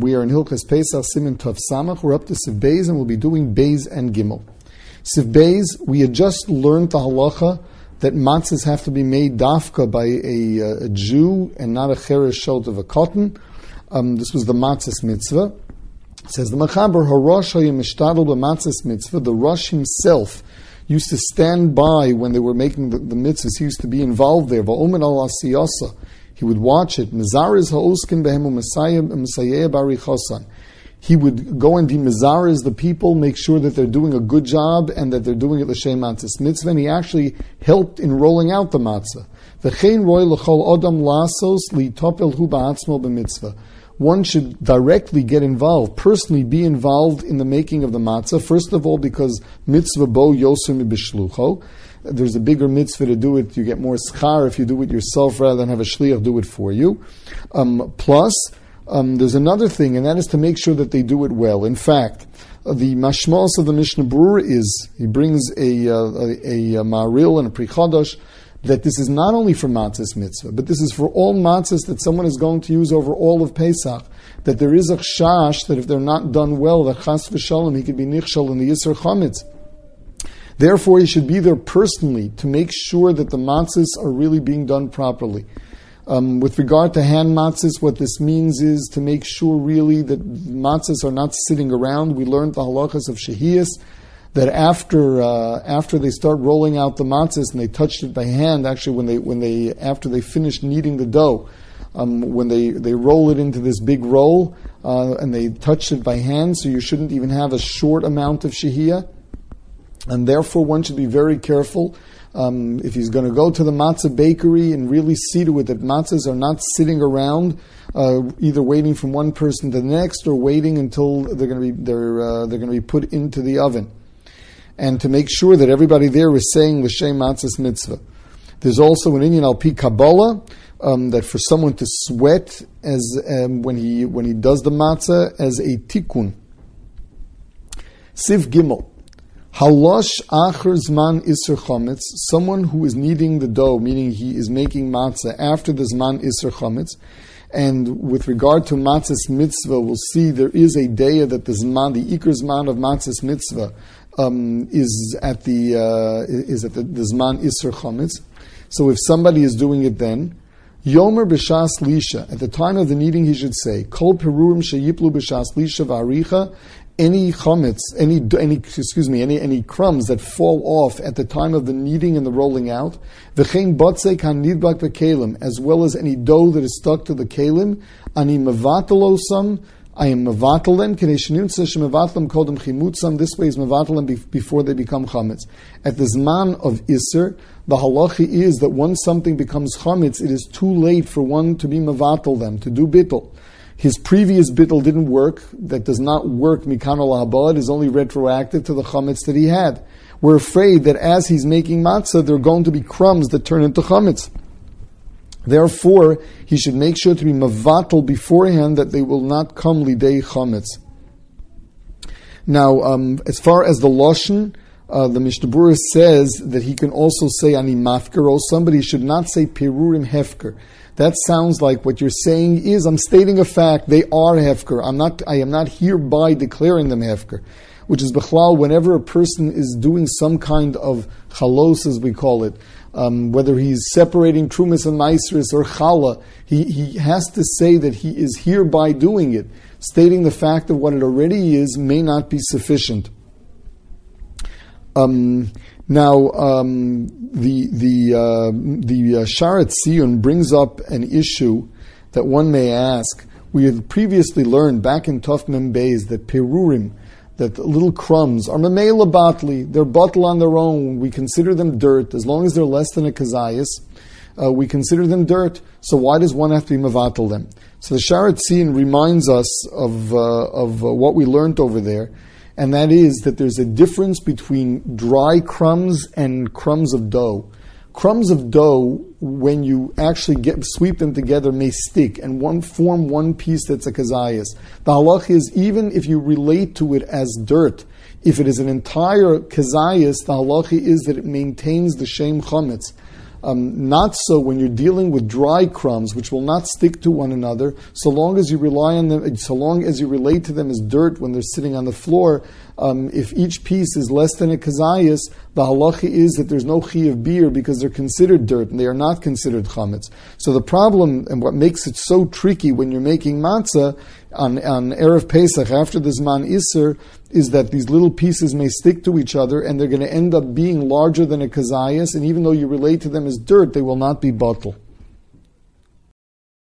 We are in Hilchas Pesach Siman Tov Samach. We're up to Seif Beis and we'll be doing Beis and Gimel. Seif Beis, we had just learned the halacha that matzahs have to be made dafka by a, a Jew and not a cheresh shelt of a cotton. Um, this was the matzahs mitzvah. It says the Machaber Harosh Hayim b'matzahs mitzvah. The Rosh himself used to stand by when they were making the, the mitzvahs. He used to be involved there. Va'omen al he would watch it. ha'oskin behemu barichosan. He would go and be mizariz the people, make sure that they're doing a good job and that they're doing it l'shem matzah mitzvah. And he actually helped in rolling out the matzah. V'chein roy l'chol odam lasos li'topel hu b'mitzvah. One should directly get involved, personally be involved in the making of the matzah. First of all, because mitzvah bo yosim b'shlucho there's a bigger mitzvah to do it. You get more schar if you do it yourself rather than have a shliach do it for you. Um, plus, um, there's another thing, and that is to make sure that they do it well. In fact, uh, the mashmos of the Mishnah Berurah is he brings a uh, a, a, Maharil and a prichadosh that this is not only for matzahs mitzvah, but this is for all matzahs that someone is going to use over all of Pesach. That there is a chash that if they're not done well, that chas v'shalom he could be nichshal in the yisr chametz. Therefore, he should be there personally to make sure that the matzahs are really being done properly. Um, with regard to hand matzahs, what this means is to make sure really that matzahs are not sitting around. We learned the halachas of shahiyas that after uh, after they start rolling out the matzahs and they touched it by hand, actually when they when they after they finish kneading the dough, um, when they, they roll it into this big roll uh, and they touch it by hand, so you shouldn't even have a short amount of shahiyah and therefore one should be very careful. Um, if he's going to go to the matzah bakery and really see to it that matzahs are not sitting around, uh, either waiting from one person to the next or waiting until they're going to be they're uh, they're going to be put into the oven, and to make sure that everybody there is saying l'shem matzahs mitzvah. There's also an inyan alpi Kabbalah um, that for someone to sweat as um, when he when he does the matzah as a tikkun. Seif Gimel. Halosh acher zman iser chometz, someone who is kneading the dough, meaning he is making matzah after the zman iser chometz. And with regard to matzah's mitzvah, we'll see there is a day that the zman, the ikr zman of matzah's mitzvah, um, is at the uh, is at the, the zman iser chometz. So if somebody is doing it then, Yomer b'shas lisha. At the time of the kneading, he should say, Kol perurim sheyiplu b'shas lisha v'aricha any chametz, any, any, excuse me, any, any crumbs that fall off at the time of the kneading and the rolling out, v'chein botzei kan nidbak v'kelim, as well as any dough that is stuck to the kelim, ani mevatalosam, I am mevatalem, kineshinutza shemevatalim kodem chimutzam, this way is mevatalem before they become chametz. At the zman of Isser, the halachi is that once something becomes chametz, it is too late for one to be mevatal them, to do bittel his previous bittel didn't work, that does not work mikanol abad, is only retroactive to the chametz that he had. We're afraid that as he's making matzah, there are going to be crumbs that turn into chametz. Therefore, he should make sure to be mavatal beforehand that they will not come lidei chametz. Now, um, as far as the lashon, uh, the Mishnah says that he can also say ani mafker, or somebody should not say perurim hefker. That sounds like what you're saying is I'm stating a fact. They are hefker. I'm not. I am not hereby declaring them hefker. Which is bechlal. Whenever a person is doing some kind of chalos, as we call it, um, whether he's separating trumas and maisris or chala, he, he has to say that he is hereby doing it. Stating the fact of what it already is may not be sufficient. Um, now, um, the the uh, the uh, Sha'ar HaTziyun brings up an issue that one may ask. We had previously learned back in Tuf Mem that perurim, that little crumbs are mamela batli. They're bottle on their own. We consider them dirt as long as they're less than a kazayas. Uh, we consider them dirt. So why does one have to be mavatal them? So the Sha'ar HaTziyun reminds us of uh, of uh, what we learned over there and that is that there's a difference between dry crumbs and crumbs of dough. Crumbs of dough, when you actually get, sweep them together, may stick and one form one piece that's a kazayas. The halach is even if you relate to it as dirt, if it is an entire kazayas, the halacha is that it maintains the shem chametz. Um, not so when you're dealing with dry crumbs, which will not stick to one another, so long as you rely on them, so long as you relate to them as dirt when they're sitting on the floor. Um, if each piece is less than a kazayas, the halacha is that there's no chiyuv biur because they're considered dirt and they are not considered chametz. So the problem and what makes it so tricky when you're making matzah on, on Erev Pesach after the Zman Isser is that these little pieces may stick to each other and they're going to end up being larger than a kazayas, and even though you relate to them as dirt, they will not be bottle.